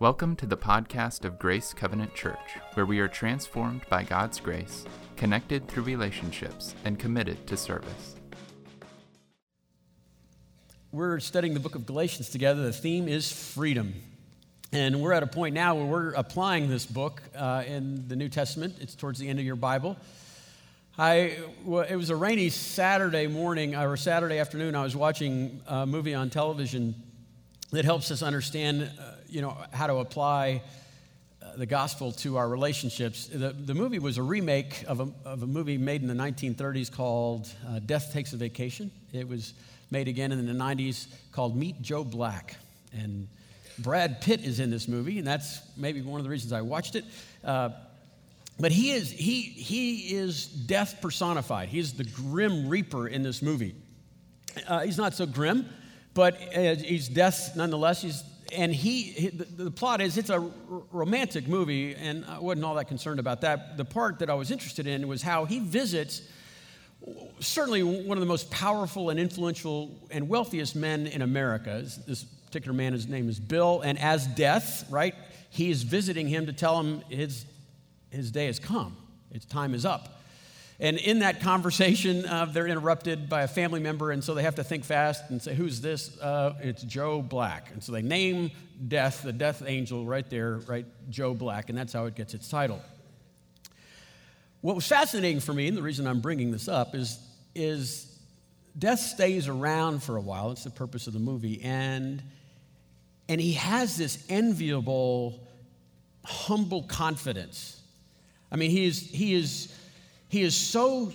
Welcome to the podcast of Grace Covenant Church, where we are transformed by God's grace, connected through relationships, and committed to service. We're studying the book of Galatians together. The theme is freedom. And we're at a point now where we're applying this book uh, in the New Testament. It's towards the end of your Bible. I, well, it was a rainy Saturday morning or Saturday afternoon. I was watching a movie on television that helps us understand, uh, you know, how to apply uh, the gospel to our relationships. The, the movie was a remake of a, of a movie made in the 1930s called uh, Death Takes a Vacation. It was made again in the 90s called Meet Joe Black. And Brad Pitt is in this movie, and that's maybe one of the reasons I watched it. Uh, but he is, he, he is death personified. He's the grim reaper in this movie. Uh, he's not so grim but uh, he's death nonetheless. He's, and he, the, plot is it's a romantic movie, and I wasn't all that concerned about that. The part that I was interested in was how he visits certainly one of the most powerful and influential and wealthiest men in America. This particular man, his name is Bill, and as death, right, he is visiting him to tell him his, his day has come, its time is up. And in that conversation, uh, they're interrupted by a family member, and so they have to think fast and say, Who's this? Uh, it's Joe Black. And so they name death, the death angel, right there, right? Joe Black, and that's how it gets its title. What was fascinating for me, and the reason I'm bringing this up, is, is death stays around for a while. It's the purpose of the movie. And, and he has this enviable, humble confidence. I mean, he is, he is he is so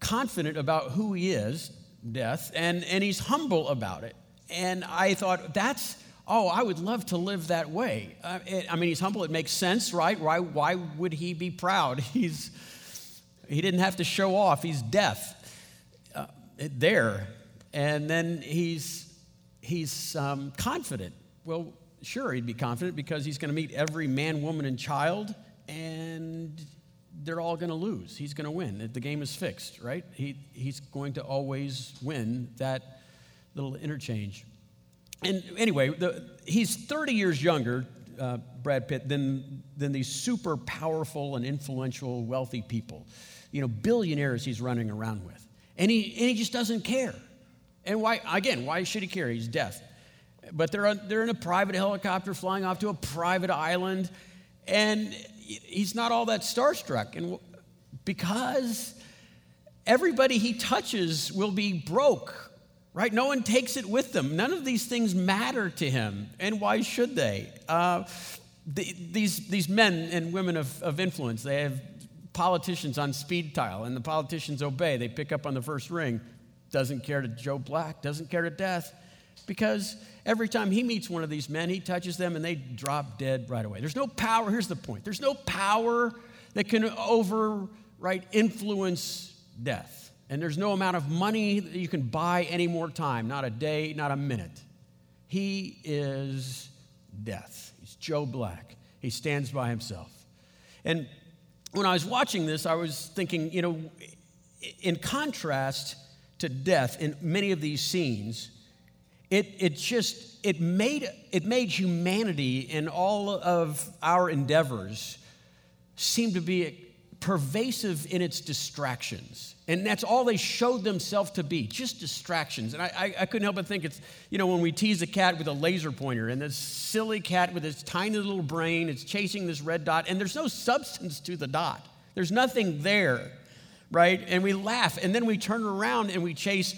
confident about who he is, death, and, and he's humble about it. And I thought, that's, oh, I would love to live that way. Uh, it, I mean, he's humble, it makes sense, right? Why, why would he be proud? He's, he didn't have to show off, he's death uh, there. And then he's, he's um, confident. Well, sure, he'd be confident because he's going to meet every man, woman, and child, and they're all going to lose. He's going to win. The game is fixed, right? He, he's going to always win that little interchange. And anyway, the, he's 30 years younger, uh, Brad Pitt, than, than these super powerful and influential, wealthy people. You know, billionaires he's running around with. And he, and he just doesn't care. And why, again, why should he care? He's deaf. But they're, they're in a private helicopter flying off to a private island. And he's not all that starstruck. And because everybody he touches will be broke, right? No one takes it with them. None of these things matter to him. And why should they? Uh, the, these, these men and women of, of influence, they have politicians on speed dial, and the politicians obey. They pick up on the first ring. Doesn't care to Joe Black, doesn't care to death, because Every time he meets one of these men, he touches them and they drop dead right away. There's no power, here's the point there's no power that can overwrite influence death. And there's no amount of money that you can buy any more time, not a day, not a minute. He is death. He's Joe Black. He stands by himself. And when I was watching this, I was thinking, you know, in contrast to death in many of these scenes, it, it just it made it made humanity and all of our endeavors seem to be pervasive in its distractions. And that's all they showed themselves to be just distractions. And I, I, I, couldn't help but think it's you know when we tease a cat with a laser pointer and this silly cat with its tiny little brain is chasing this red dot and there's no substance to the dot. There's nothing there right? And we laugh and then we turn around and we chase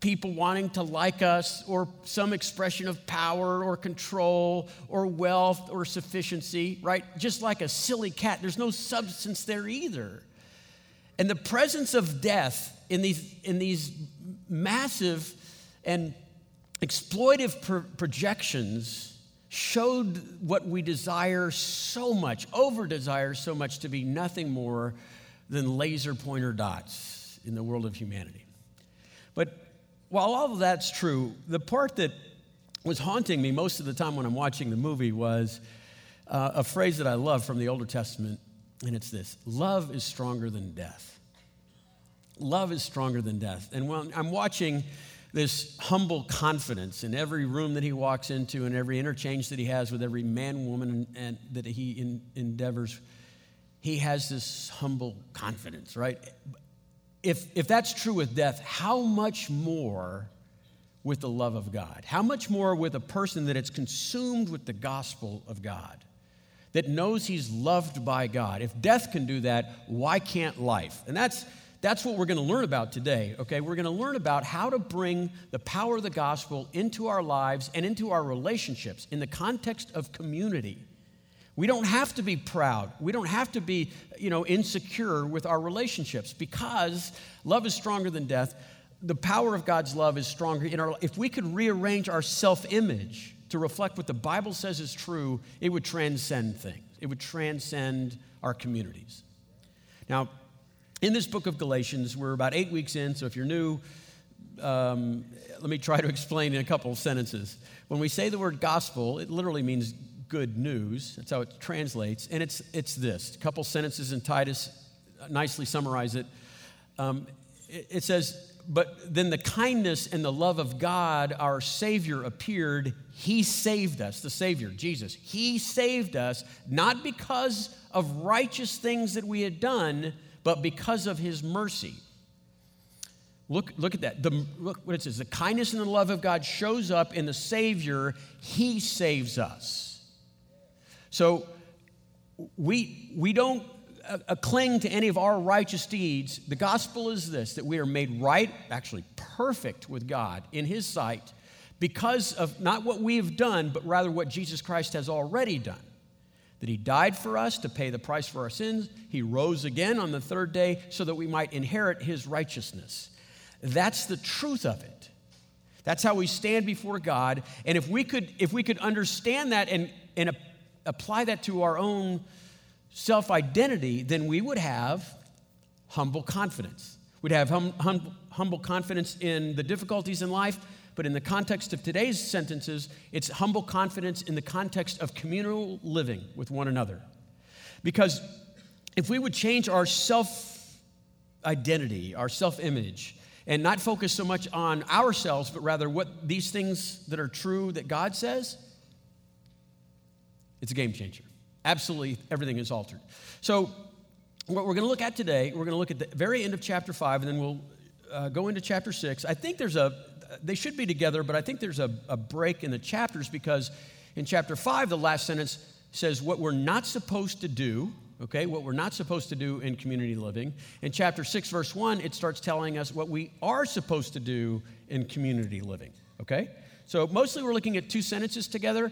people wanting to like us or some expression of power or control or wealth or sufficiency, right? Just like a silly cat, there's no substance there either. And the presence of death in these, in these massive and exploitive pro- projections showed what we desire so much, over desire so much, to be nothing more than laser pointer dots in the world of humanity. But while all of that's true, the part that was haunting me most of the time when I'm watching the movie was uh, a phrase that I love from the Older Testament, and it's this Love is stronger than death. Love is stronger than death. And when I'm watching this humble confidence in every room that he walks into and every interchange that he has with every man, woman, and, that he in, endeavors. He has this humble confidence, right? If, if that's true with death, how much more with the love of God? How much more with a person that is consumed with the gospel of God, that knows he's loved by God? If death can do that, why can't life? And that's that's what we're going to learn about today, okay? We're going to learn about how to bring the power of the gospel into our lives and into our relationships in the context of community. We don't have to be proud. We don't have to be, you know, insecure with our relationships because love is stronger than death. The power of God's love is stronger in our if we could rearrange our self-image to reflect what the Bible says is true, it would transcend things. It would transcend our communities. Now, in this book of Galatians, we're about eight weeks in, so if you're new, um, let me try to explain in a couple of sentences. When we say the word gospel, it literally means good news. That's how it translates. And it's, it's this a couple sentences in Titus nicely summarize it. Um, it, it says, But then the kindness and the love of God, our Savior, appeared. He saved us, the Savior, Jesus. He saved us not because of righteous things that we had done but because of his mercy. Look, look at that. The, look what it says. The kindness and the love of God shows up in the Savior. He saves us. So we, we don't uh, uh, cling to any of our righteous deeds. The gospel is this that we are made right, actually perfect with God in His sight because of not what we have done, but rather what Jesus Christ has already done that he died for us to pay the price for our sins. He rose again on the third day so that we might inherit his righteousness. That's the truth of it. That's how we stand before God. And if we could, if we could understand that and, and a, apply that to our own self identity, then we would have humble confidence. We'd have hum, hum, humble confidence in the difficulties in life but in the context of today's sentences, it's humble confidence in the context of communal living with one another. Because if we would change our self identity, our self image, and not focus so much on ourselves, but rather what these things that are true that God says, it's a game changer. Absolutely, everything is altered. So, what we're going to look at today, we're going to look at the very end of chapter 5, and then we'll uh, go into chapter 6. I think there's a, they should be together, but I think there's a, a break in the chapters because in chapter 5, the last sentence says what we're not supposed to do, okay, what we're not supposed to do in community living. In chapter 6, verse 1, it starts telling us what we are supposed to do in community living, okay? So mostly we're looking at two sentences together.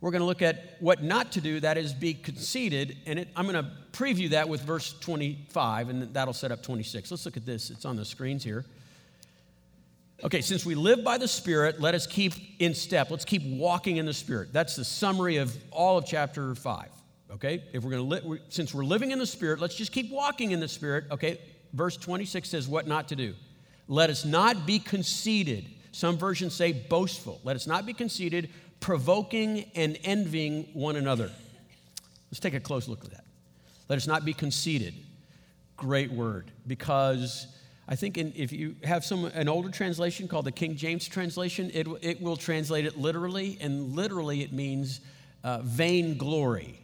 We're going to look at what not to do, that is, be conceited. And it, I'm going to preview that with verse 25, and that'll set up 26. Let's look at this. It's on the screens here. Okay, since we live by the Spirit, let us keep in step. Let's keep walking in the Spirit. That's the summary of all of chapter 5. Okay, if we're going to, li- since we're living in the Spirit, let's just keep walking in the Spirit. Okay, verse 26 says what not to do. Let us not be conceited. Some versions say boastful. Let us not be conceited, provoking and envying one another. Let's take a close look at that. Let us not be conceited. Great word, because I think in, if you have some an older translation called the King James translation, it, it will translate it literally, and literally it means uh, vain glory.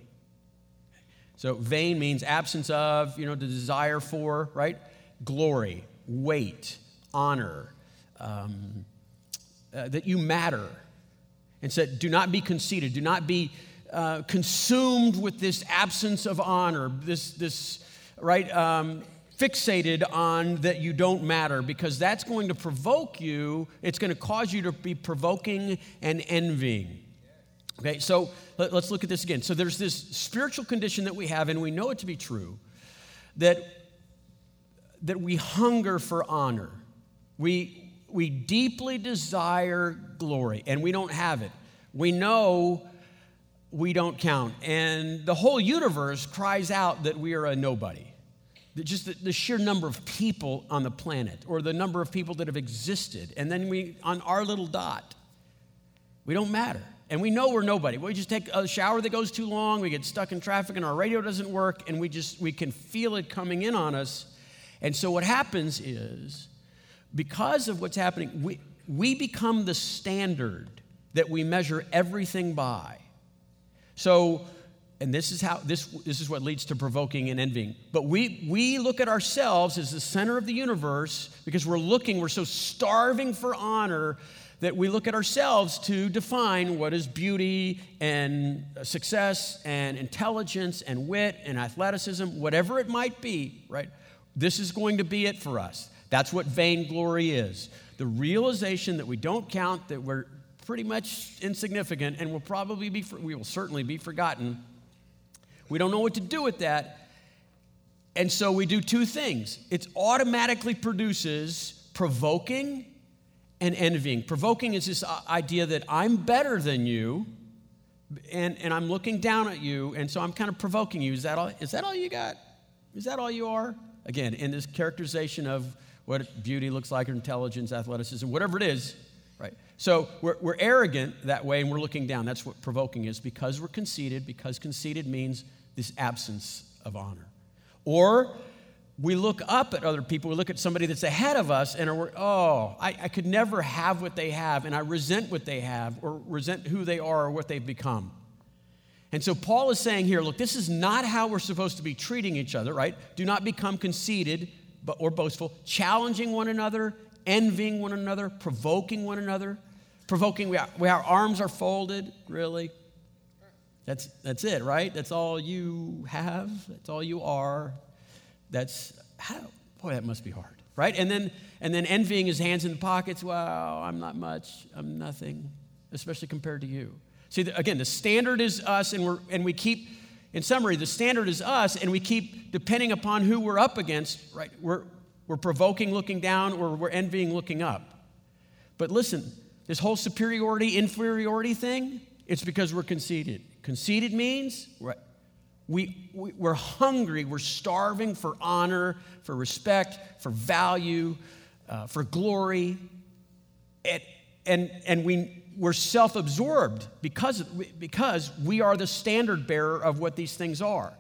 So vain means absence of, you know, the desire for, right? Glory, weight, honor, um, uh, that you matter. And said, do not be conceited, do not be uh, consumed with this absence of honor, this, this right? Um, fixated on that you don't matter because that's going to provoke you. It's going to cause you to be provoking and envying. Okay, so let, us look at this again. So there's this spiritual condition that we have, and we know it to be true, that, that we hunger for honor. We, we deeply desire glory, and we don't have it. We know we don't count. And the whole universe cries out that we are a nobody just the, the, sheer number of people on the planet or the number of people that have existed. And then we, on our little dot, we don't matter. And we know we're nobody. We just take a shower that goes too long, we get stuck in traffic and our radio doesn't work, and we just, we can feel it coming in on us. And so what happens is, because of what's happening, we, we become the standard that we measure everything by. So, and this is how this, this is what leads to provoking and envying. But we we look at ourselves as the center of the universe because we're looking, we're so starving for honor that we look at ourselves to define what is beauty and success and intelligence and wit and athleticism, whatever it might be, right? This is going to be it for us. That's what vainglory is. The realization that we don't count, that we're pretty much insignificant and will probably be, we will certainly be forgotten. We don't know what to do with that. And so we do two things it automatically produces provoking and envying. Provoking is this uh, idea that I'm better than you. And, and I'm looking down at you, and so I'm kind of provoking you. Is that all, is that all you got? Is that all you are? Again, in this characterization of what beauty looks like, or intelligence, athleticism, whatever it is, right? So we're, we're arrogant that way and we're looking down. That's what provoking is because we're conceited, because conceited means this absence of honor. Or we look up at other people, we look at somebody that's ahead of us, and we're, oh, I, I could never have what they have, and I resent what they have, or resent who they are or what they've become. And so Paul is saying here, look, this is not how we're supposed to be treating each other, right? Do not become conceited or boastful, challenging one another, envying one another, provoking one another. Provoking, we, we, our arms are folded, really. That's, that's it, right? That's all you have, that's all you are. That's how, boy, that must be hard, right? And then, and then envying his hands in the pockets. Wow, I'm not much, I'm nothing, especially compared to you. See, again, the standard is us, and, we're, and we keep, in summary, the standard is us, and we keep depending upon who we're up against, right? We're, we're provoking looking down or we're envying looking up. But listen, this whole superiority, inferiority thing, it's because we're conceited. Conceited means we, we, we're hungry, we're starving for honor, for respect, for value, uh, for glory. And, and, and we, we're self absorbed because, because we are the standard bearer of what these things are.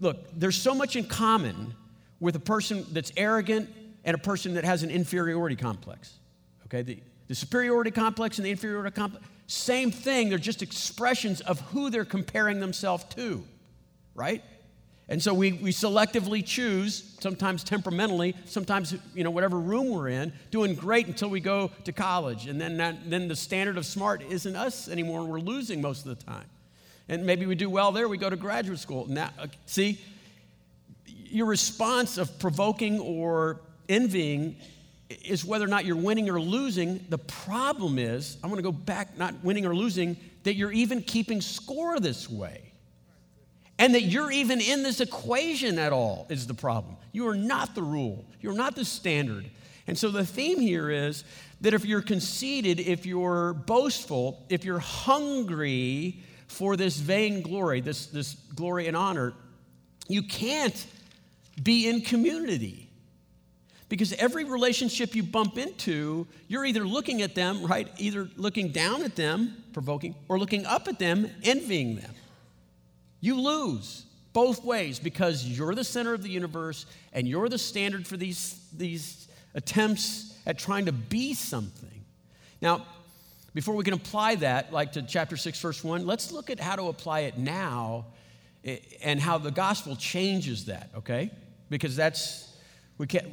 Look, there's so much in common with a person that's arrogant and a person that has an inferiority complex. Okay, the, the superiority complex and the inferiority complex, same thing, they're just expressions of who they're comparing themselves to, right? And so we, we selectively choose, sometimes temperamentally, sometimes, you know, whatever room we're in, doing great until we go to college. And then, that, then the standard of smart isn't us anymore, we're losing most of the time. And maybe we do well there, we go to graduate school. Now, uh, see, your response of provoking or envying is whether or not you're winning or losing. The problem is, I'm going to go back, not winning or losing, that you're even keeping score this way. And that you're even in this equation at all is the problem. You are not the rule, you're not the standard. And so the theme here is that if you're conceited, if you're boastful, if you're hungry for this vain glory, this, this glory and honor, you can't be in community. Because every relationship you bump into, you're either looking at them, right? Either looking down at them, provoking, or looking up at them, envying them. You lose both ways because you're the center of the universe and you're the standard for these, these attempts at trying to be something. Now, before we can apply that, like to chapter 6, verse 1, let's look at how to apply it now eh, and how the gospel changes that, okay? because that's, we can't,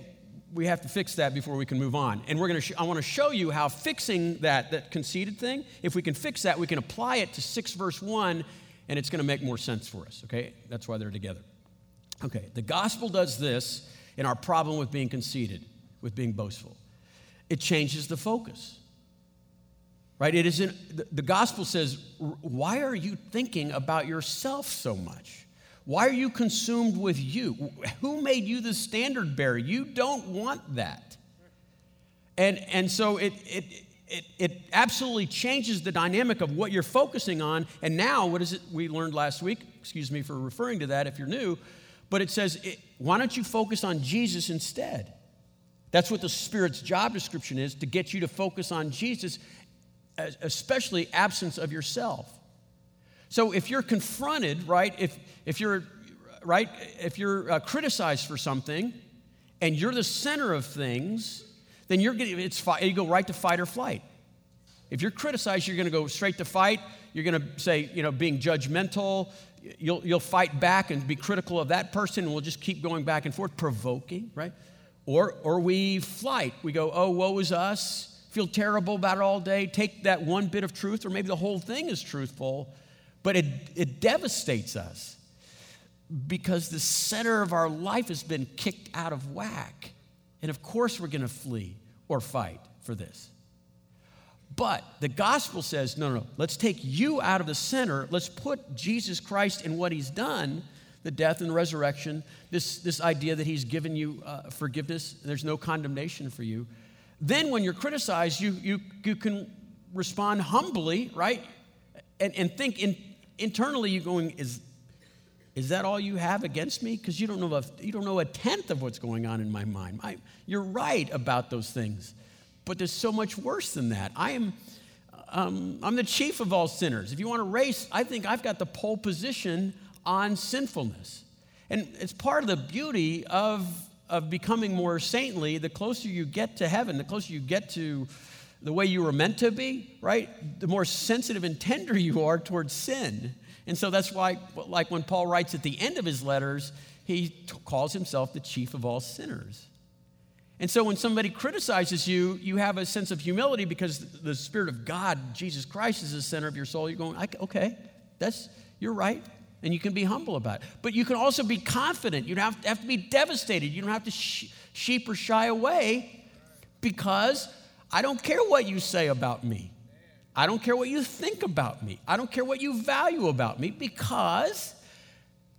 we have to fix that before we can move on. And we're to, sh- I want to show you how fixing that, that conceited thing, if we can fix that, we can apply it to 6 verse 1, and it's going to make more sense for us, okay? That's why they're together. Okay, the gospel does this in our problem with being conceited, with being boastful. It changes the focus. Right? It isn't, the, gospel says, why are you thinking about yourself so much? Why are you consumed with you? Who made you the standard bearer? You don't want that. And, and so it, it, it, it absolutely changes the dynamic of what you're focusing on. And now, what is it we learned last week? Excuse me for referring to that if you're new, but it says, it, why don't you focus on Jesus instead? That's what the Spirit's job description is to get you to focus on Jesus, especially absence of yourself. So if you're confronted, right, if, if you're, right, if you're uh, criticized for something and you're the center of things, then you're getting, it's, you go right to fight or flight. If you're criticized, you're going to go straight to fight. You're going to say, you know, being judgmental. You'll, you'll fight back and be critical of that person, and we'll just keep going back and forth, provoking, right? Or, or we flight. We go, oh, woe is us, feel terrible about it all day, take that one bit of truth, or maybe the whole thing is truthful, but it, it devastates us because the center of our life has been kicked out of whack. And of course, we're going to flee or fight for this. But the gospel says, no, no, no, let's take you out of the center. Let's put Jesus Christ and what he's done, the death and resurrection, this, this idea that he's given you uh, forgiveness, there's no condemnation for you. Then when you're criticized, you, you, you can respond humbly, right? And, and think in, internally, you're going, is, is that all you have against me? Because you, don't know you don't know a tenth of what's going on in my mind. You're right about those things. But there's so much worse than that. I am, um, I'm the chief of all sinners. If you want to race, I think I've got the pole position on sinfulness. And it's part of the beauty of, of becoming more saintly. The closer you get to heaven, the closer you get to the way you were meant to be, right? The more sensitive and tender you are towards sin. And so that's why, like when Paul writes at the end of his letters, he t- calls himself the chief of all sinners. And so when somebody criticizes you, you have a sense of humility because the Spirit of God, Jesus Christ, is the center of your soul. You're going, okay, that's, you're right. And you can be humble about it. But you can also be confident. You don't have to, have to be devastated. You don't have to sh- sheep or shy away because I don't care what you say about me. I don't care what you think about me. I don't care what you value about me because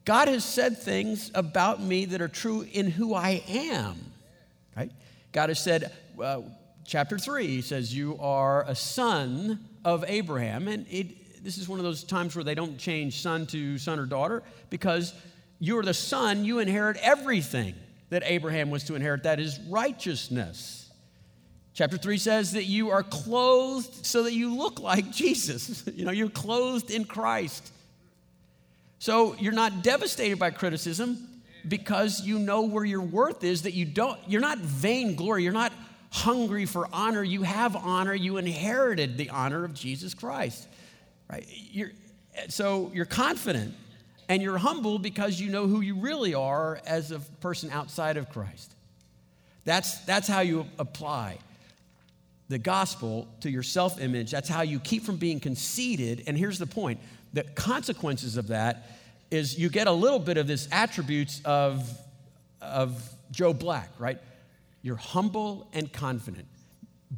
God has said things about me that are true in who I am right? God has said, uh, chapter 3, he says, You are a son of Abraham. And it, this is one of those times where they don't change son to son or daughter because you're the son, you inherit everything that Abraham was to inherit. That is righteousness. Chapter 3 says that you are clothed so that you look like Jesus. you know, you're clothed in Christ. So you're not devastated by criticism because you know where your worth is that you don't you're not vainglory you're not hungry for honor you have honor you inherited the honor of jesus christ right you're, so you're confident and you're humble because you know who you really are as a person outside of christ that's that's how you apply the gospel to your self-image that's how you keep from being conceited and here's the point the consequences of that is you get a little bit of this attributes of, of Joe Black, right? You're humble and confident.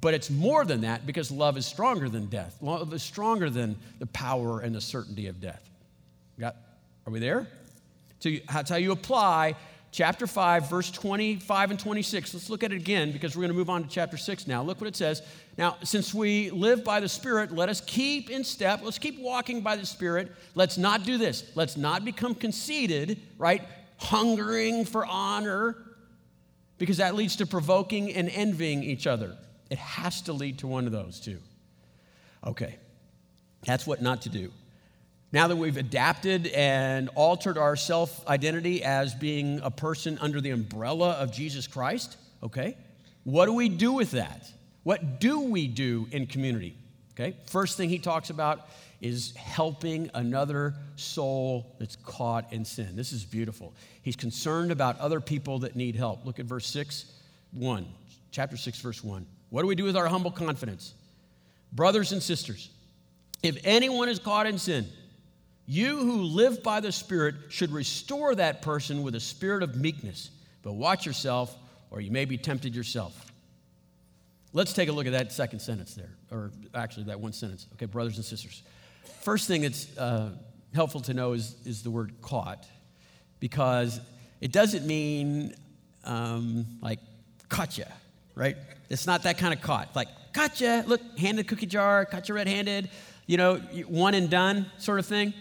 But it's more than that because love is stronger than death. Love is stronger than the power and the certainty of death. Got, are we there? So you, that's how you apply chapter 5, verse 25 and 26. Let's look at it again because we're going to move on to chapter 6 now. Look what it says. Now, since we live by the Spirit, let us keep in step. Let's keep walking by the Spirit. Let's not do this. Let's not become conceited, right? Hungering for honor, because that leads to provoking and envying each other. It has to lead to one of those two. Okay, that's what not to do. Now that we've adapted and altered our self identity as being a person under the umbrella of Jesus Christ, okay, what do we do with that? What do we do in community? Okay, first thing he talks about is helping another soul that's caught in sin. This is beautiful. He's concerned about other people that need help. Look at verse 6, 1, chapter 6, verse 1. What do we do with our humble confidence? Brothers and sisters, if anyone is caught in sin, you who live by the Spirit should restore that person with a spirit of meekness. But watch yourself, or you may be tempted yourself. Let's take a look at that second sentence there, or actually that one sentence. Okay, brothers and sisters. First thing that's uh, helpful to know is, is the word caught, because it doesn't mean um, like gotcha, right? It's not that kind of caught. Like, gotcha, look, handed cookie jar, caught you red handed, you know, one and done sort of thing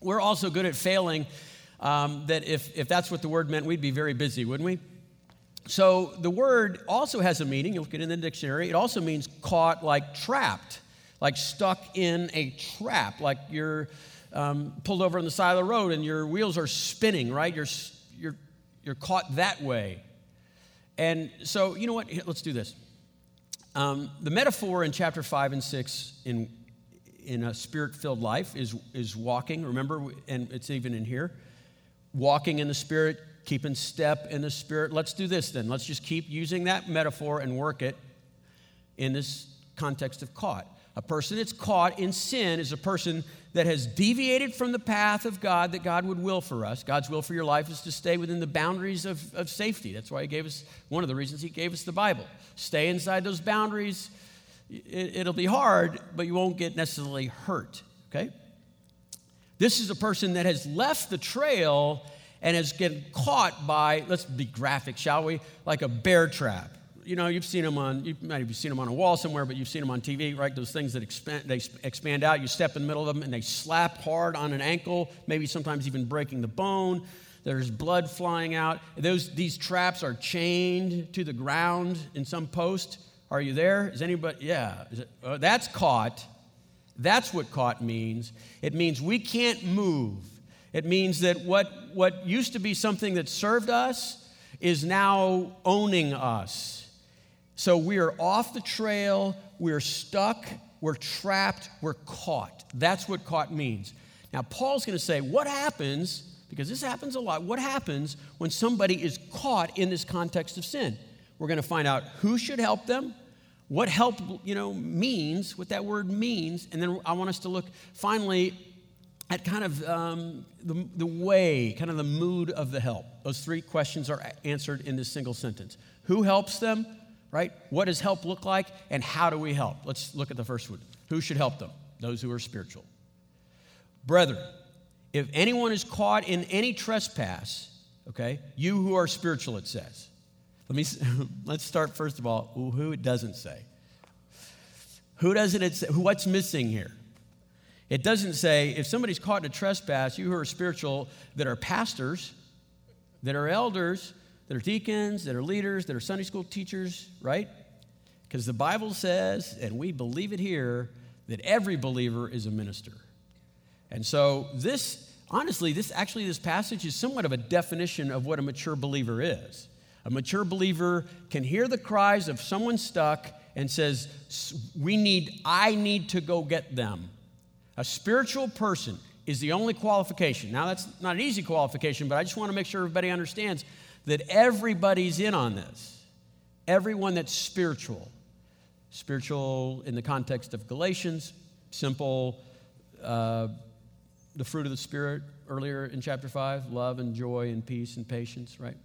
we're also good at failing. Um, that if, if that's what the word meant, we'd be very busy, wouldn't we? So the word also has a meaning. You look it in the dictionary. It also means caught, like trapped, like stuck in a trap, like you're um, pulled over on the side of the road and your wheels are spinning, right? You're, you're, you're caught that way. And so, you know what? Let's do this. Um, the metaphor in chapter 5 and 6 in, in a spirit filled life is, is walking. Remember, and it's even in here walking in the spirit, keeping step in the spirit. Let's do this then. Let's just keep using that metaphor and work it in this context of caught. A person that's caught in sin is a person that has deviated from the path of God that God would will for us. God's will for your life is to stay within the boundaries of, of safety. That's why He gave us, one of the reasons He gave us the Bible. Stay inside those boundaries. It, it'll be hard, but you won't get necessarily hurt, okay? This is a person that has left the trail and has getting caught by, let's be graphic, shall we? Like a bear trap you know, you've seen them on, you might have seen them on a wall somewhere, but you've seen them on TV, right? Those things that expand, they expand out. You step in the middle of them and they slap hard on an ankle, maybe sometimes even breaking the bone. There's blood flying out. Those, these traps are chained to the ground in some post. Are you there? Is anybody? Yeah. Is it, uh, that's caught. That's what caught means. It means we can't move. It means that what, what used to be something that served us is now owning us. So we are off the trail, we're stuck, we're trapped, we're caught. That's what caught means. Now, Paul's going to say, what happens, because this happens a lot, what happens when somebody is caught in this context of sin? We're going to find out who should help them, what help you know means, what that word means, and then I want us to look finally at kind of um, the, the way, kind of the mood of the help. Those three questions are answered in this single sentence. Who helps them? right? What does help look like and how do we help? Let's look at the first one. Who should help them? Those who are spiritual. Brethren, if anyone is caught in any trespass, okay, you who are spiritual, it says. Let me let's start first of all, who it doesn't say. Who doesn't it say? What's missing here? It doesn't say if somebody's caught in a trespass, you who are spiritual that are pastors, that are elders, that are deacons, that are leaders, that are Sunday school teachers, right? Because the Bible says, and we believe it here, that every believer is a minister. And so this, honestly, this actually, this passage is somewhat of a definition of what a mature believer is. A mature believer can hear the cries of someone stuck and says, We need, I need to go get them. A spiritual person is the only qualification. Now, that's not an easy qualification, but I just want to make sure everybody understands that everybody's in on this. Everyone that's spiritual. Spiritual in the context of Galatians, simple, uh, the fruit of the Spirit earlier in chapter 5 love and joy and peace and patience, right?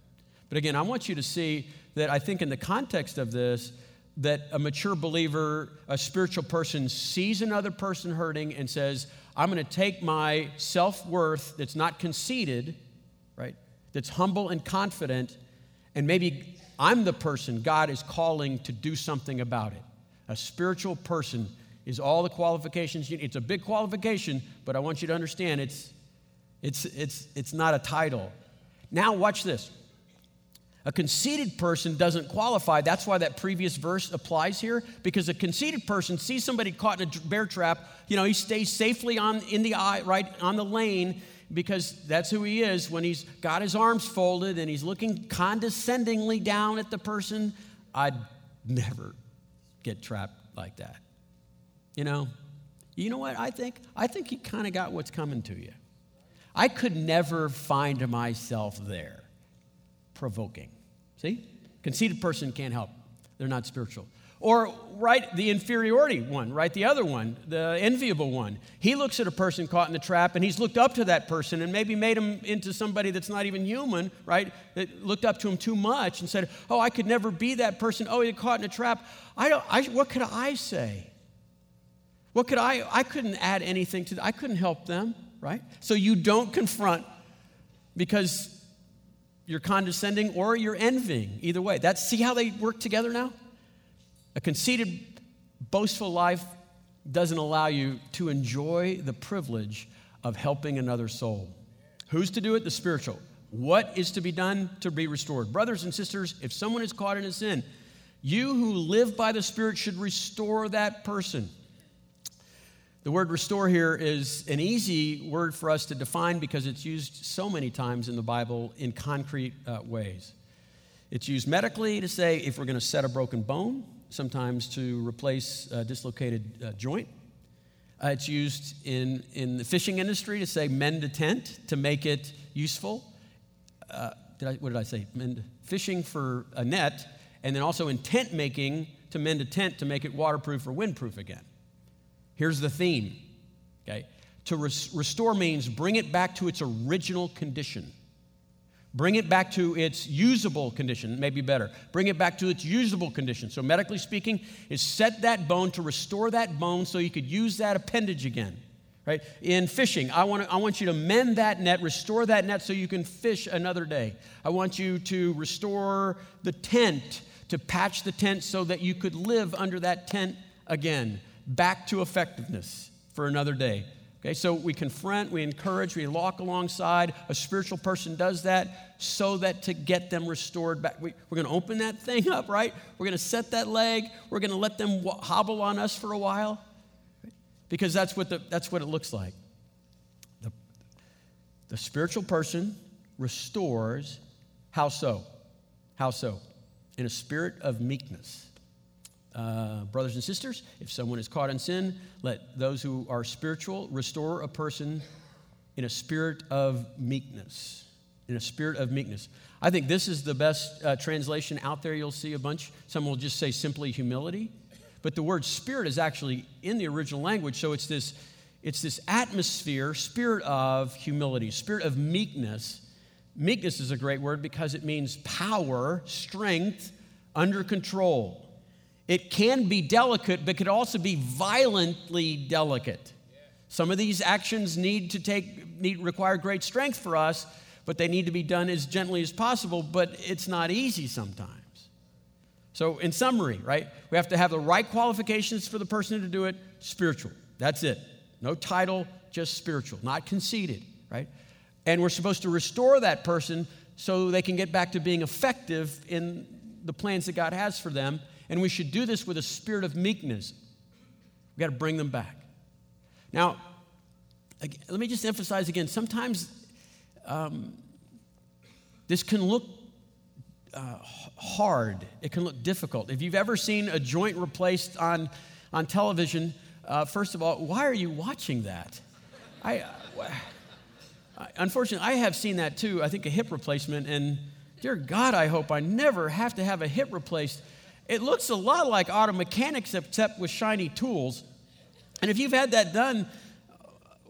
But again, I want you to see that I think in the context of this, that a mature believer, a spiritual person, sees another person hurting and says, I'm going to take my self worth that's not conceited, right? that's humble and confident, and maybe I'm the person God is calling to do something about it. A spiritual person is all the qualifications you need. It's a big qualification, but I want you to understand it's, it's, it's, it's not a title. Now, watch this. A conceited person doesn't qualify. That's why that previous verse applies here, because a conceited person sees somebody caught in a bear trap. You know, he stays safely on in the eye, right on the lane, because that's who he is when he's got his arms folded and he's looking condescendingly down at the person. I'd never get trapped like that. You know, you know what I think? I think he kind of got what's coming to you. I could never find myself there provoking. See? Conceited person can't help. They're not spiritual. Or right the inferiority one, right the other one, the enviable one. He looks at a person caught in the trap and he's looked up to that person and maybe made him into somebody that's not even human, right? That looked up to him too much and said, "Oh, I could never be that person. Oh, you're caught in a trap." I don't I, what could I say? What could I I couldn't add anything to I couldn't help them, right? So you don't confront because you're condescending or you're envying. Either way. That's see how they work together now? A conceited, boastful life doesn't allow you to enjoy the privilege of helping another soul. Who's to do it? The spiritual. What is to be done to be restored? Brothers and sisters, if someone is caught in a sin, you who live by the Spirit should restore that person. The word restore here is an easy word for us to define because it's used so many times in the Bible in concrete uh, ways. It's used medically to say if we're going to set a broken bone, sometimes to replace a dislocated uh, joint. Uh, it's used in, in the fishing industry to say mend a tent to make it useful. Uh, did I, what did I say? Mend, fishing for a net, and then also in tent making to mend a tent to make it waterproof or windproof again. Here's the theme, okay? To res- restore means bring it back to its original condition. Bring it back to its usable condition, maybe better. Bring it back to its usable condition. So, medically speaking, is set that bone to restore that bone so you could use that appendage again. Right? In fishing, I want, to, I want you to mend that net, restore that net so you can fish another day. I want you to restore the tent, to patch the tent so that you could live under that tent again. Back to effectiveness for another day. Okay, so we confront, we encourage, we walk alongside. A spiritual person does that so that to get them restored back. We, are going to open that thing up, right? We're going to set that leg. We're going to let them hobble on us for a while because that's what, the, that's what it looks like. The, the spiritual person restores, how so? How so? In a spirit of meekness. Uh, brothers and sisters, if someone is caught in sin, let those who are spiritual restore a person in a spirit of meekness. In a spirit of meekness. I think this is the best uh, translation out there. You'll see a bunch. Some will just say simply humility. But the word spirit is actually in the original language, so it's this, it's this atmosphere, spirit of humility, spirit of meekness. Meekness is a great word because it means power, strength, under control. It can be delicate, but could also be violently delicate. Some of these actions need to take need require great strength for us, but they need to be done as gently as possible, but it's not easy sometimes. So in summary, right? We have to have the right qualifications for the person to do it, spiritual. That's it. No title, just spiritual, not conceited, right? And we're supposed to restore that person so they can get back to being effective in the plans that God has for them and we should do this with a spirit of meekness. We've got to bring them back. Now, let me just emphasize again sometimes um, this can look uh, hard, it can look difficult. If you've ever seen a joint replaced on, on television, uh, first of all, why are you watching that? I, uh, unfortunately, I have seen that too. I think a hip replacement, and dear God, I hope I never have to have a hip replaced it looks a lot like auto mechanics, except with shiny tools. And if you've had that done,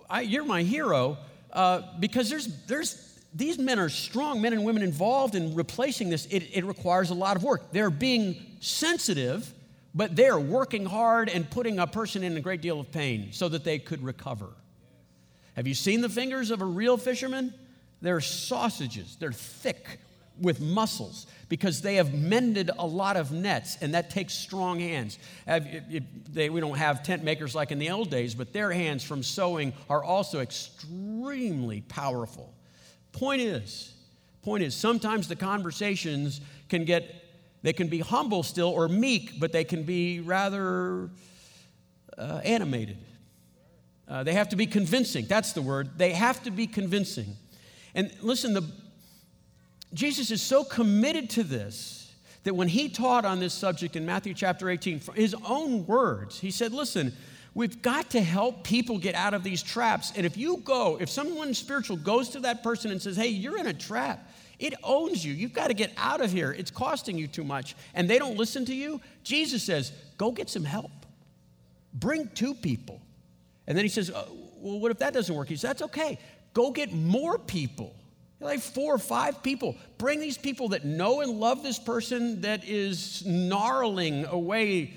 I, you're my hero uh, because there's, there's, these men are strong men and women involved in replacing this. It, it requires a lot of work. They're being sensitive, but they're working hard and putting a person in a great deal of pain so that they could recover. Have you seen the fingers of a real fisherman? They're sausages, they're thick with muscles because they have mended a lot of nets, and that takes strong hands. We don't have tent makers like in the old days, but their hands from sewing are also extremely powerful. Point is, point is, sometimes the conversations can get, they can be humble still or meek, but they can be rather uh, animated. Uh, they have to be convincing. That's the word. They have to be convincing. And listen, the, Jesus is so committed to this that when he taught on this subject in Matthew chapter 18, from his own words, he said, Listen, we've got to help people get out of these traps. And if you go, if someone spiritual goes to that person and says, Hey, you're in a trap, it owns you. You've got to get out of here. It's costing you too much. And they don't listen to you. Jesus says, Go get some help. Bring two people. And then he says, uh, Well, what if that doesn't work? He says, That's okay. Go get more people like four or five people. Bring these people that know and love this person that is gnarling away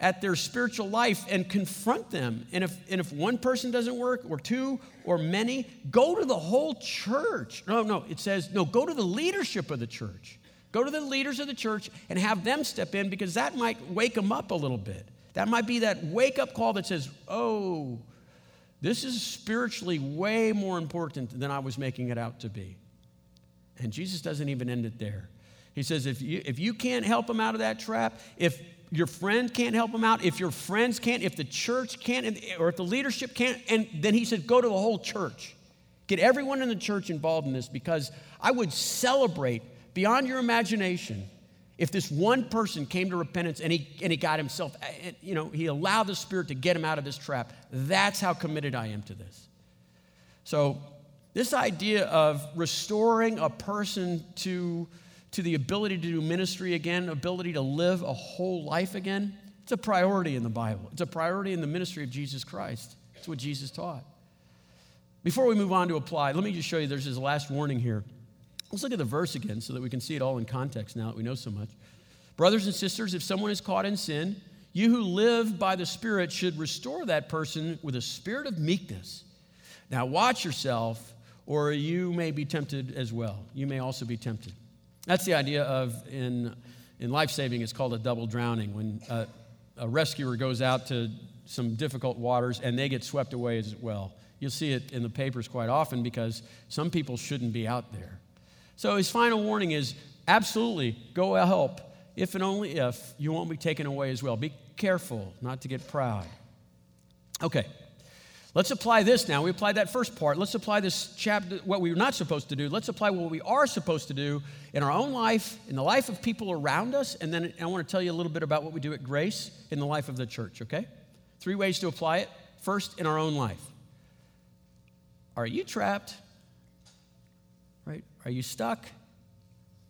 at their spiritual life and confront them. And if, and if one person doesn't work, or two, or many, go to the whole church. No, no, it says, no, go to the leadership of the church. Go to the leaders of the church and have them step in because that might wake them up a little bit. That might be that wake up call that says, oh, this is spiritually way more important than I was making it out to be. And Jesus doesn't even end it there. He says, if you, if you can't help them out of that trap, if your friend can't help them out, if your friends can't, if the church can't, or if the leadership can't, and then he said, go to the whole church. Get everyone in the church involved in this because I would celebrate beyond your imagination, if this one person came to repentance and he, and he got himself, eh, eh, you know, he allowed the Spirit to get him out of this trap, that's how committed I am to this. So, this idea of restoring a person to, to the ability to do ministry again, ability to live a whole life again, it's a priority in the Bible. It's a priority in the ministry of Jesus Christ. It's what Jesus taught. Before we move on to apply, let me just show you there's this last warning here. Let's look at the verse again so that we can see it all in context now that we know so much. Brothers and sisters, if someone is caught in sin, you who live by the Spirit should restore that person with a spirit of meekness. Now, watch yourself, or you may be tempted as well. You may also be tempted. That's the idea of in, in life saving, it's called a double drowning. When a, a rescuer goes out to some difficult waters and they get swept away as well. You'll see it in the papers quite often because some people shouldn't be out there. So his final warning is absolutely go help, if and only if you won't be taken away as well. Be careful not to get proud. Okay, let's apply this now. We applied that first part. Let's apply this chapter, what we are not supposed to do. Let's apply what we are supposed to do in our own life, in the life of people around us, and then I want to tell you a little bit about what we do at Grace in the life of the church, okay? Three ways to apply it. First, in our own life. Are you trapped? Right? Are you stuck?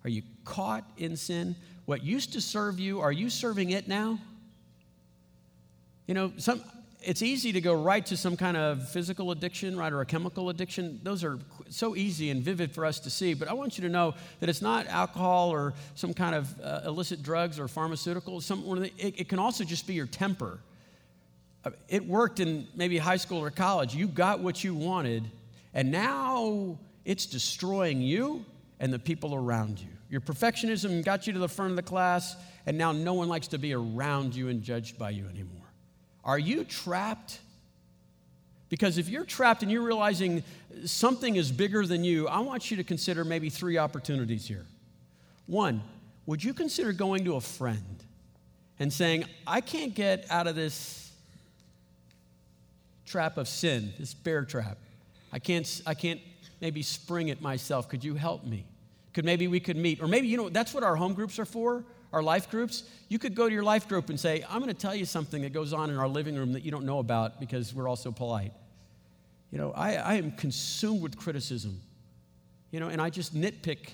Are you caught in sin? What used to serve you, are you serving it now? You know, some, it's easy to go right to some kind of physical addiction, right, or a chemical addiction. Those are so easy and vivid for us to see. But I want you to know that it's not alcohol or some kind of uh, illicit drugs or pharmaceuticals. Some, it, it can also just be your temper. Uh, it worked in maybe high school or college. You got what you wanted, and now it's destroying you and the people around you. Your perfectionism got you to the front of the class, and now no one likes to be around you and judged by you anymore. Are you trapped? Because if you're trapped and you're realizing something is bigger than you, I want you to consider maybe three opportunities here. One, would you consider going to a friend and saying, I can't get out of this trap of sin, this bear trap? I can't, I can't maybe spring it myself. Could you help me? Could maybe we could meet? Or maybe, you know, that's what our home groups are for, our life groups. You could go to your life group and say, I'm going to tell you something that goes on in our living room that you don't know about because we're all so polite. You know, I, I am consumed with criticism, you know, and I just nitpick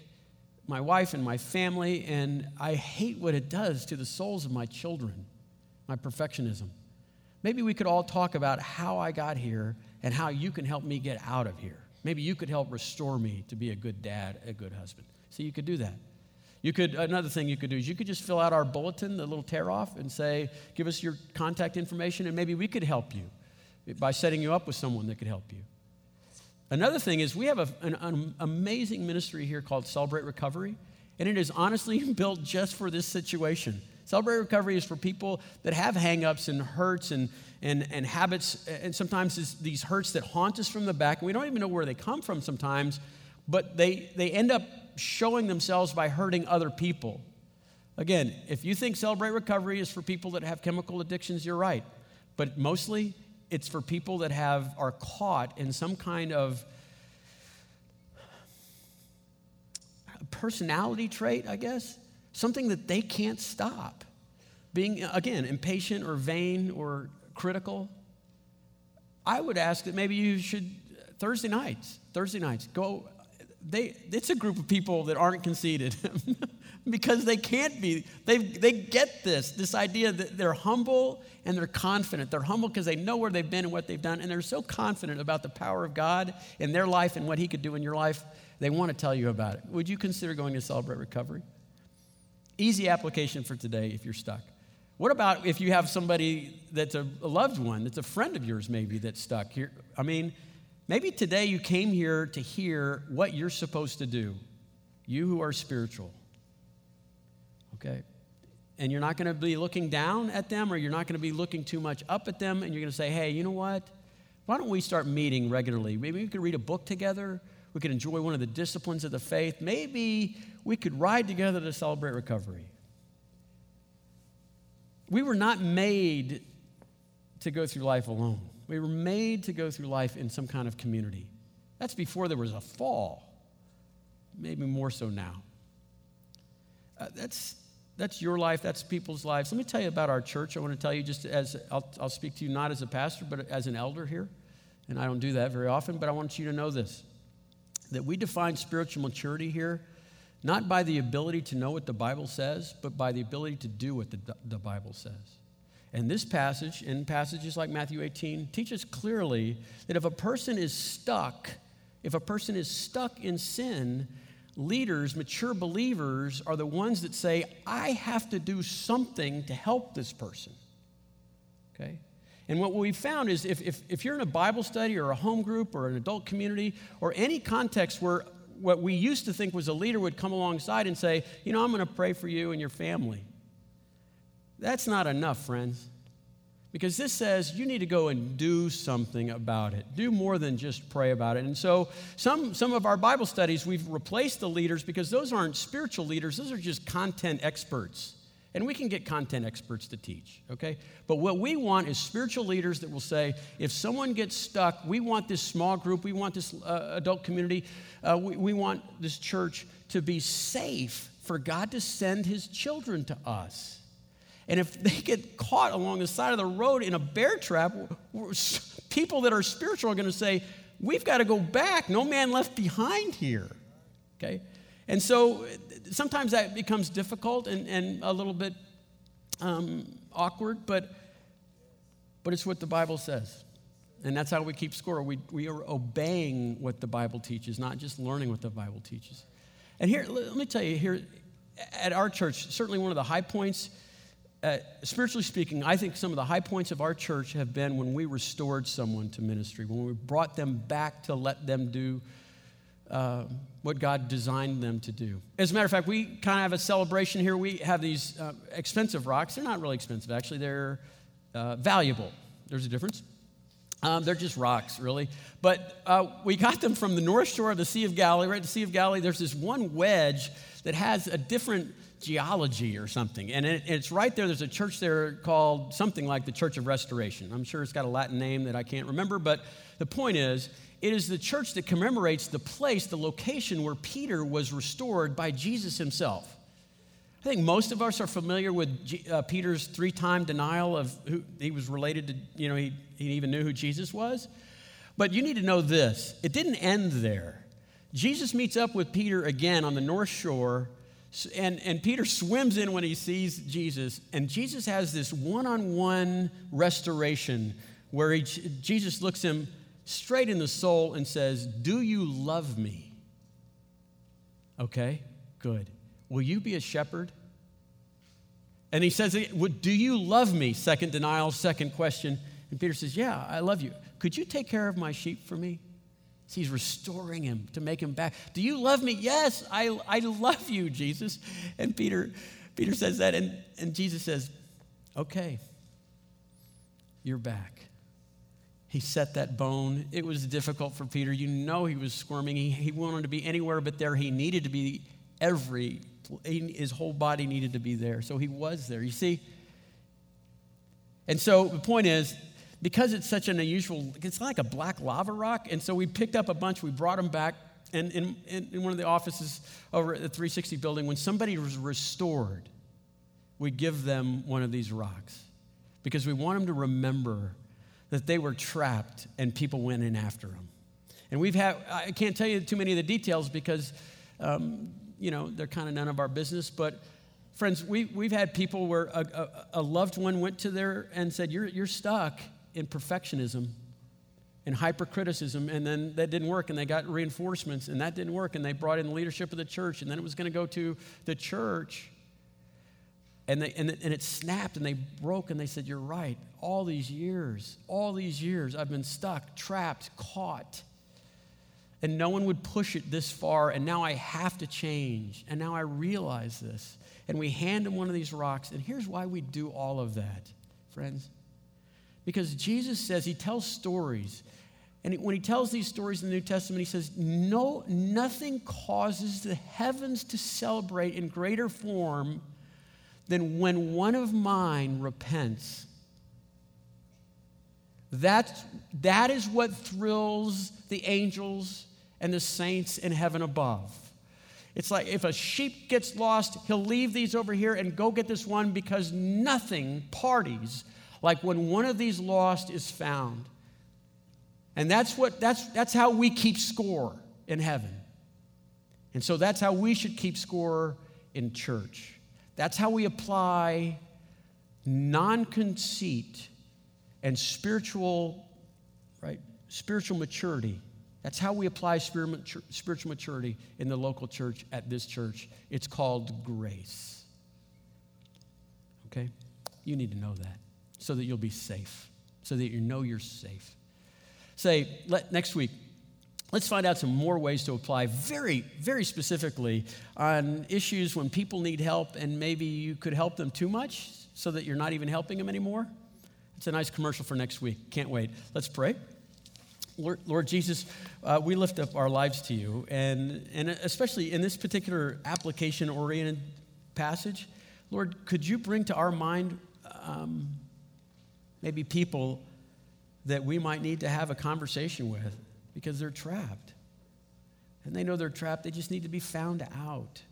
my wife and my family, and I hate what it does to the souls of my children, my perfectionism. Maybe we could all talk about how I got here and how you can help me get out of here. Maybe you could help restore me to be a good dad, a good husband. So you could do that. You could another thing you could do is you could just fill out our bulletin, the little tear off, and say, give us your contact information, and maybe we could help you by setting you up with someone that could help you. Another thing is we have a, an, an amazing ministry here called Celebrate Recovery, and it is honestly built just for this situation. Celebrate Recovery is for people that have hangups and hurts and, and, and habits, and sometimes these hurts that haunt us from the back, and we don't even know where they come from sometimes, but they, they end up showing themselves by hurting other people. Again, if you think Celebrate Recovery is for people that have chemical addictions, you're right. But mostly, it's for people that have are caught in some kind of personality trait, I guess, something that they can't stop. Being, again, impatient or vain or critical. I would ask that maybe you should, Thursday nights, Thursday nights, go. They, it's a group of people that aren't conceited because they can't be. They, they get this, this idea that they're humble and they're confident. They're humble because they know where they've been and what they've done, and they're so confident about the power of God in their life and what He could do in your life, they want to tell you about it. Would you consider going to Celebrate Recovery? Easy application for today if you're stuck. What about if you have somebody that's a, a, loved one, that's a friend of yours maybe that's stuck here? I mean, maybe today you came here to hear what you're supposed to do, you who are spiritual. Okay? And you're not going to be looking down at them or you're not going to be looking too much up at them and you're going to say, hey, you know what? Why don't we start meeting regularly? Maybe we could read a book together. We could enjoy one of the disciplines of the faith. Maybe we could ride together to celebrate recovery. We were not made to go through life alone. We were made to go through life in some kind of community. That's before there was a fall, maybe more so now. uh, that's, that's your life, that's people's lives. Let me tell you about our church. I want to tell you just as I'll, I'll speak to you not as a pastor, but as an elder here. And I don't do that very often, but I want you to know this that we define spiritual maturity here not by the ability to know what the Bible says, but by the ability to do what the, the Bible says. And this passage, and passages like Matthew 18, teaches clearly that if a person is stuck, if a person is stuck in sin, leaders, mature believers, are the ones that say, I have to do something to help this person. Okay? And what we found is if, if, if you're in a Bible study or a home group or an adult community or any context where what we used to think was a leader would come alongside and say, You know, I'm going to pray for you and your family. That's not enough, friends. Because this says you need to go and do something about it. Do more than just pray about it. And so, some, some of our Bible studies, we've replaced the leaders because those aren't spiritual leaders, those are just content experts. And we can get content experts to teach, okay? But what we want is spiritual leaders that will say, if someone gets stuck, we want this small group, we want this uh, adult community, uh, we, we want this church to be safe for God to send his children to us. And if they get caught along the side of the road in a bear trap, people that are spiritual are going to say, We've got to go back. No man left behind here. Okay? And so sometimes that becomes difficult and, and a little bit um, awkward, but, but it's what the Bible says. And that's how we keep score. We, we are obeying what the Bible teaches, not just learning what the Bible teaches. And here, let me tell you, here at our church, certainly one of the high points, uh, spiritually speaking, I think some of the high points of our church have been when we restored someone to ministry, when we brought them back to let them do uh, what God designed them to do. As a matter of fact, we kind of have a celebration here. We have these uh, expensive rocks. They're not really expensive, actually, they're uh, valuable. There's a difference. Um, they're just rocks, really. But uh, we got them from the north shore of the Sea of Galilee. Right the Sea of Galilee, there's this one wedge that has a different geology or something. And it, it's right there. There's a church there called something like the Church of Restoration. I'm sure it's got a Latin name that I can't remember. But the point is, it is the church that commemorates the place, the location where Peter was restored by Jesus himself. I think most of us are familiar with G, uh, Peter's three time denial of who he was related to, you know, he, he even knew who Jesus was. But you need to know this it didn't end there. Jesus meets up with Peter again on the north shore, and, and Peter swims in when he sees Jesus, and Jesus has this one on one restoration where he, Jesus looks him straight in the soul and says, Do you love me? Okay, good. Will you be a shepherd? And he says, Do you love me? Second denial, second question. And Peter says, Yeah, I love you. Could you take care of my sheep for me? He's restoring him to make him back. Do you love me? Yes, I, I love you, Jesus. And Peter, Peter says that, and, and Jesus says, Okay, you're back. He set that bone. It was difficult for Peter. You know he was squirming. He, he wanted to be anywhere but there. He needed to be every, his whole body needed to be there. So he was there. You see? And so the point is, because it's such an unusual, it's like a black lava rock. And so we picked up a bunch, we brought them back. And in, in, one of the offices over at the 360 building, when somebody was restored, we give them one of these rocks because we want them to remember that they were trapped and people went in after them. And we've had, I can't tell you too many of the details because, um, you know, they're kind of none of our business. But friends, we, we've had people where a, a, a loved one went to there and said, you're, you're stuck in perfectionism and hypercriticism, and then that didn't work, and they got reinforcements, and that didn't work, and they brought in the leadership of the church, and then it was going to go to the church and, they, and, and it snapped and they broke and they said, You're right. All these years, all these years, I've been stuck, trapped, caught. And no one would push it this far. And now I have to change. And now I realize this. And we hand them one of these rocks. And here's why we do all of that, friends. Because Jesus says, He tells stories. And when he tells these stories in the New Testament, he says, no, nothing causes the heavens to celebrate in greater form than when one of mine repents, that's, that is what thrills the angels and the saints in heaven above. It's like if a sheep gets lost, he'll leave these over here and go get this one because nothing parties like when one of these lost is found. And that's what that's that's how we keep score in heaven. And so that's how we should keep score in church. That's how we apply non-conceit and spiritual right spiritual maturity that's how we apply spiritual maturity in the local church at this church. It's called grace. Okay? You need to know that so that you'll be safe, so that you know you're safe. Say, let, next week, let's find out some more ways to apply very, very specifically on issues when people need help and maybe you could help them too much so that you're not even helping them anymore. It's a nice commercial for next week. Can't wait. Let's pray. Lord, Lord Jesus, uh, we lift up our lives to you, and, and especially in this particular application oriented passage, Lord, could you bring to our mind um, maybe people that we might need to have a conversation with because they're trapped? And they know they're trapped, they just need to be found out.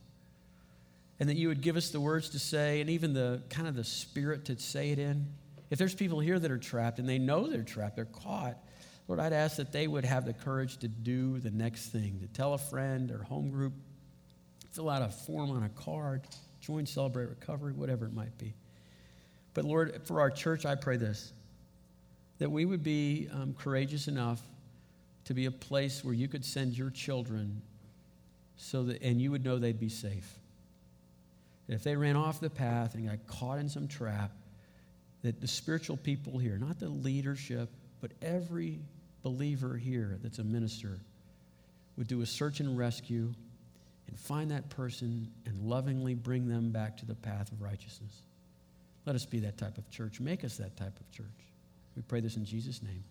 And that you would give us the words to say and even the kind of the spirit to say it in. If there's people here that are trapped and they know they're trapped, they're caught, Lord, I'd ask that they would have the courage to do the next thing, to tell a friend or home group, fill out a form on a card, join Celebrate Recovery, whatever it might be. But Lord, for our church, I pray this that we would be um, courageous enough to be a place where you could send your children so that, and you would know they'd be safe. if they ran off the path and got caught in some trap, that the spiritual people here, not the leadership, but every believer here that's a minister would do a search and rescue and find that person and lovingly bring them back to the path of righteousness. Let us be that type of church. Make us that type of church. We pray this in Jesus' name.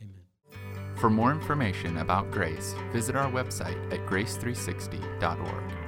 Amen. For more information about Grace, visit our website at grace360.org.